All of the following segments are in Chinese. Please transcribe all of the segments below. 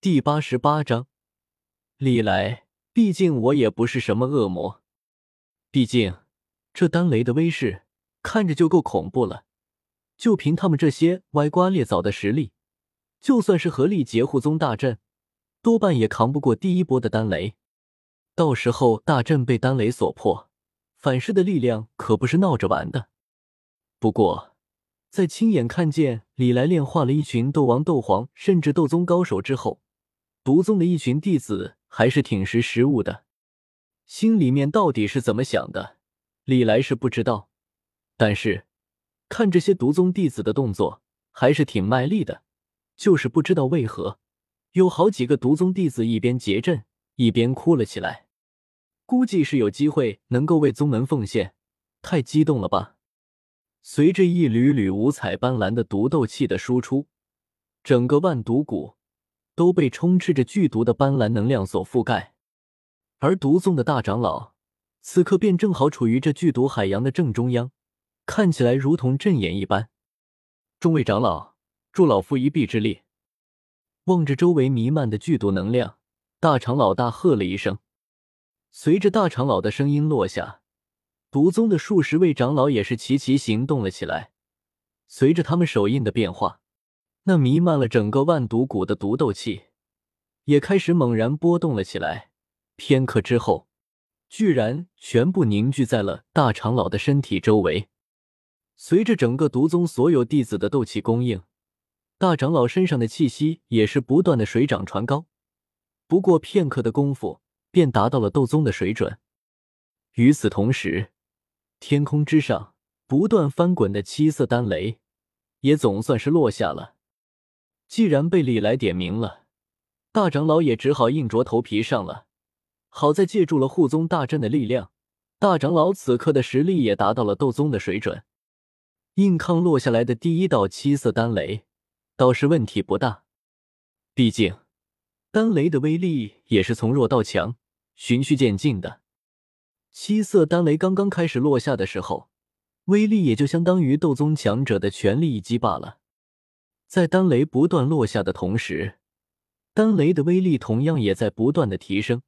第八十八章，李来，毕竟我也不是什么恶魔，毕竟这丹雷的威势看着就够恐怖了。就凭他们这些歪瓜裂枣的实力，就算是合力劫护宗大阵，多半也扛不过第一波的丹雷。到时候大阵被丹雷所破，反噬的力量可不是闹着玩的。不过，在亲眼看见李来炼化了一群斗王、斗皇甚至斗宗高手之后，毒宗的一群弟子还是挺识时务的。心里面到底是怎么想的，李来是不知道。但是看这些毒宗弟子的动作，还是挺卖力的。就是不知道为何，有好几个毒宗弟子一边结阵，一边哭了起来。估计是有机会能够为宗门奉献，太激动了吧。随着一缕缕五彩斑斓的毒斗气的输出，整个万毒谷都被充斥着剧毒的斑斓能量所覆盖。而毒宗的大长老此刻便正好处于这剧毒海洋的正中央，看起来如同阵眼一般。众位长老，助老夫一臂之力！望着周围弥漫的剧毒能量，大长老大喝了一声。随着大长老的声音落下。毒宗的数十位长老也是齐齐行动了起来，随着他们手印的变化，那弥漫了整个万毒谷的毒斗气也开始猛然波动了起来。片刻之后，居然全部凝聚在了大长老的身体周围。随着整个毒宗所有弟子的斗气供应，大长老身上的气息也是不断的水涨船高。不过片刻的功夫，便达到了斗宗的水准。与此同时，天空之上不断翻滚的七色丹雷，也总算是落下了。既然被李来点名了，大长老也只好硬着头皮上了。好在借助了护宗大阵的力量，大长老此刻的实力也达到了斗宗的水准。硬抗落下来的第一道七色丹雷，倒是问题不大。毕竟，丹雷的威力也是从弱到强，循序渐进的。七色丹雷刚刚开始落下的时候，威力也就相当于斗宗强者的全力一击罢了。在丹雷不断落下的同时，丹雷的威力同样也在不断的提升。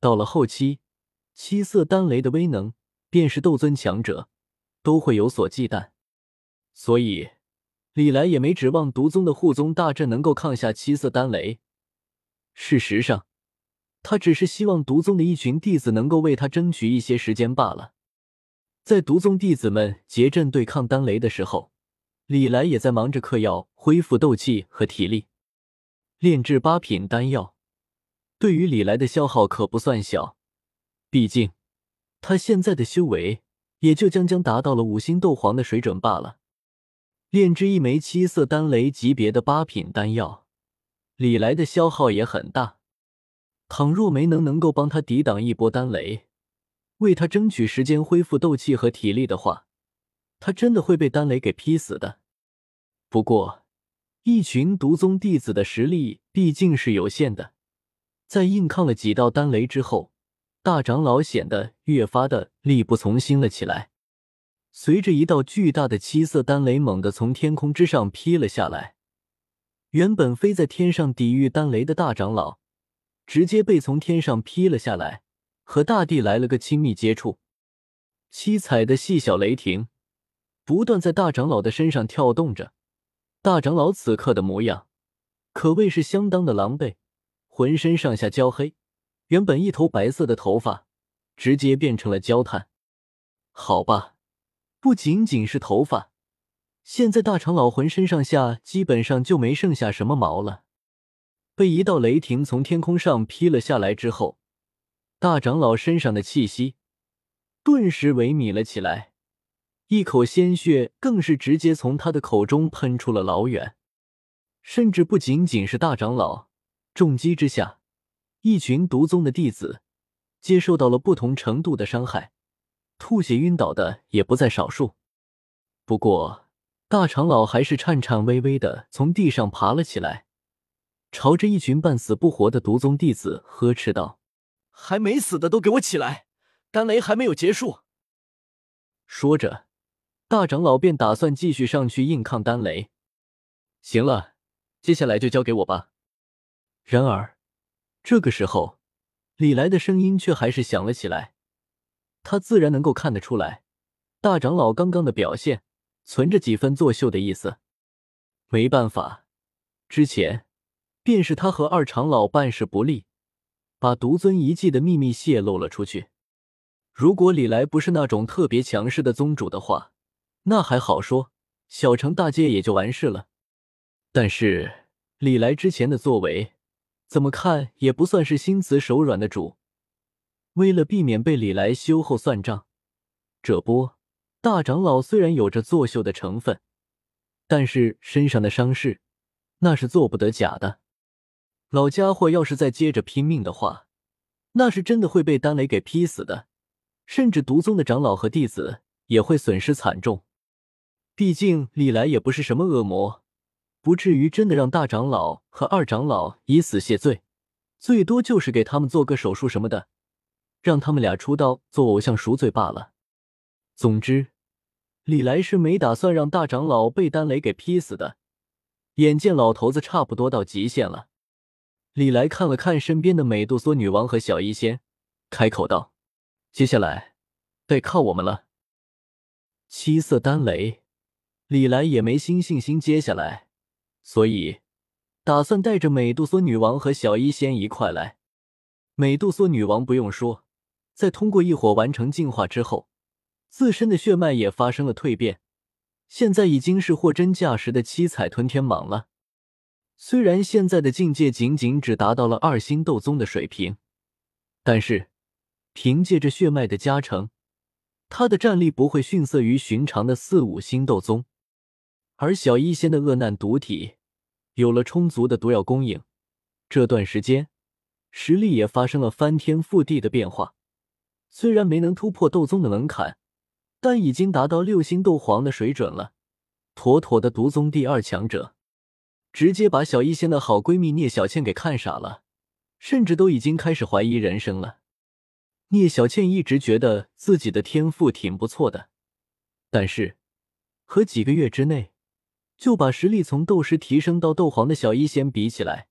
到了后期，七色丹雷的威能，便是斗尊强者都会有所忌惮。所以，李来也没指望毒宗的护宗大阵能够抗下七色丹雷。事实上，他只是希望毒宗的一群弟子能够为他争取一些时间罢了。在毒宗弟子们结阵对抗丹雷的时候，李来也在忙着嗑药恢复斗气和体力。炼制八品丹药，对于李来的消耗可不算小。毕竟他现在的修为也就将将达到了五星斗皇的水准罢了。炼制一枚七色丹雷级别的八品丹药，李来的消耗也很大。倘若没能能够帮他抵挡一波丹雷，为他争取时间恢复斗气和体力的话，他真的会被丹雷给劈死的。不过，一群毒宗弟子的实力毕竟是有限的，在硬抗了几道丹雷之后，大长老显得越发的力不从心了起来。随着一道巨大的七色丹雷猛地从天空之上劈了下来，原本飞在天上抵御丹雷的大长老。直接被从天上劈了下来，和大地来了个亲密接触。七彩的细小雷霆不断在大长老的身上跳动着。大长老此刻的模样可谓是相当的狼狈，浑身上下焦黑，原本一头白色的头发直接变成了焦炭。好吧，不仅仅是头发，现在大长老浑身上下基本上就没剩下什么毛了。被一道雷霆从天空上劈了下来之后，大长老身上的气息顿时萎靡了起来，一口鲜血更是直接从他的口中喷出了老远。甚至不仅仅是大长老，重击之下，一群毒宗的弟子接受到了不同程度的伤害，吐血晕倒的也不在少数。不过，大长老还是颤颤巍巍的从地上爬了起来。朝着一群半死不活的毒宗弟子呵斥道：“还没死的都给我起来！丹雷还没有结束。”说着，大长老便打算继续上去硬抗丹雷。行了，接下来就交给我吧。然而，这个时候，李来的声音却还是响了起来。他自然能够看得出来，大长老刚刚的表现存着几分作秀的意思。没办法，之前便是他和二长老办事不力，把独尊遗迹的秘密泄露了出去。如果李来不是那种特别强势的宗主的话，那还好说，小惩大戒也就完事了。但是李来之前的作为，怎么看也不算是心慈手软的主。为了避免被李来修后算账，这波大长老虽然有着作秀的成分，但是身上的伤势那是做不得假的。老家伙要是再接着拼命的话，那是真的会被丹雷给劈死的，甚至毒宗的长老和弟子也会损失惨重。毕竟李来也不是什么恶魔，不至于真的让大长老和二长老以死谢罪，最多就是给他们做个手术什么的。让他们俩出道做偶像赎罪罢了。总之，李来是没打算让大长老被丹雷给劈死的。眼见老头子差不多到极限了，李来看了看身边的美杜莎女王和小医仙，开口道：“接下来得靠我们了。”七色丹雷，李来也没新信心接下来，所以打算带着美杜莎女王和小医仙一块来。美杜莎女王不用说。在通过异火完成进化之后，自身的血脉也发生了蜕变，现在已经是货真价实的七彩吞天蟒了。虽然现在的境界仅仅只达到了二星斗宗的水平，但是凭借着血脉的加成，他的战力不会逊色于寻常的四五星斗宗。而小医仙的恶难毒体有了充足的毒药供应，这段时间实力也发生了翻天覆地的变化。虽然没能突破斗宗的门槛，但已经达到六星斗皇的水准了，妥妥的毒宗第二强者，直接把小医仙的好闺蜜聂小倩给看傻了，甚至都已经开始怀疑人生了。聂小倩一直觉得自己的天赋挺不错的，但是和几个月之内就把实力从斗师提升到斗皇的小医仙比起来，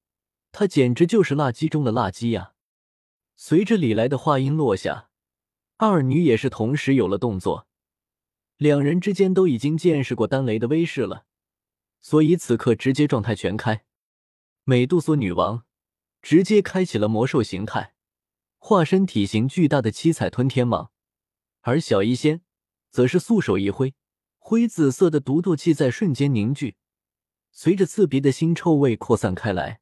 她简直就是垃圾中的垃圾呀！随着李来的话音落下。二女也是同时有了动作，两人之间都已经见识过丹雷的威势了，所以此刻直接状态全开。美杜莎女王直接开启了魔兽形态，化身体型巨大的七彩吞天蟒，而小医仙则是素手一挥，灰紫色的毒毒气在瞬间凝聚，随着刺鼻的腥臭味扩散开来，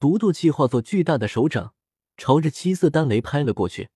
毒毒气化作巨大的手掌，朝着七色丹雷拍了过去。